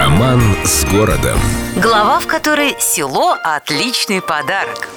Роман с городом. Глава, в которой село – отличный подарок.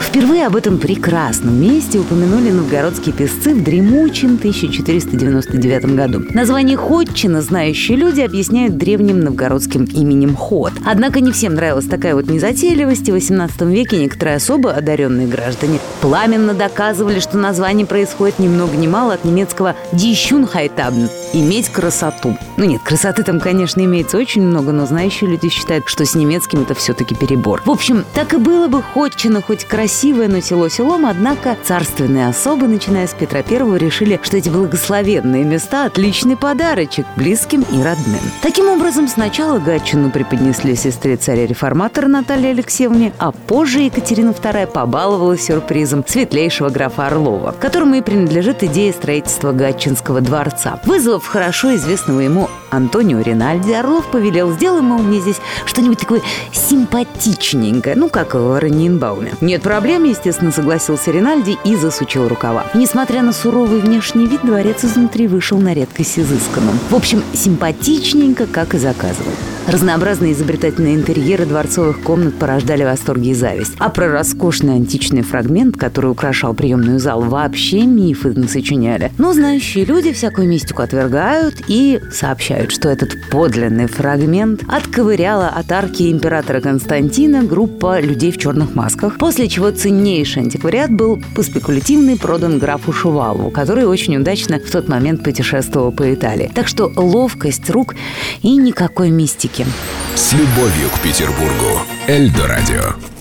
Впервые об этом прекрасном месте упомянули новгородские песцы в дремучем 1499 году. Название Ходчина знающие люди объясняют древним новгородским именем Ход. Однако не всем нравилась такая вот незатейливость, и в 18 веке некоторые особо одаренные граждане пламенно доказывали, что название происходит ни много ни мало от немецкого «дищунхайтабн» – «иметь красоту». Ну нет, красоты там, конечно, имеется очень много, но знающие люди считают, что с немецким это все-таки перебор. В общем, так и было бы Ходчина хоть красиво красивое, но село селом, однако царственные особы, начиная с Петра I, решили, что эти благословенные места – отличный подарочек близким и родным. Таким образом, сначала Гатчину преподнесли сестре царя-реформатора Наталье Алексеевне, а позже Екатерина II побаловала сюрпризом светлейшего графа Орлова, которому и принадлежит идея строительства Гатчинского дворца. Вызвав хорошо известного ему Антонио Ринальди, Орлов повелел, сделай, мол, мне здесь что-нибудь такое симпатичненькое, ну, как в Раненбауме. Нет проблем проблем, естественно, согласился Ринальди и засучил рукава. Несмотря на суровый внешний вид, дворец изнутри вышел на редкость изысканным. В общем, симпатичненько, как и заказывал. Разнообразные изобретательные интерьеры дворцовых комнат порождали восторги и зависть. А про роскошный античный фрагмент, который украшал приемную зал, вообще мифы насочиняли. Но знающие люди всякую мистику отвергают и сообщают, что этот подлинный фрагмент отковыряла от арки императора Константина группа людей в черных масках, после чего ценнейший антиквариат был по спекулятивной продан графу Шувалову, который очень удачно в тот момент путешествовал по Италии. Так что ловкость рук и никакой мистики. С любовью к Петербургу. Эльдо радио.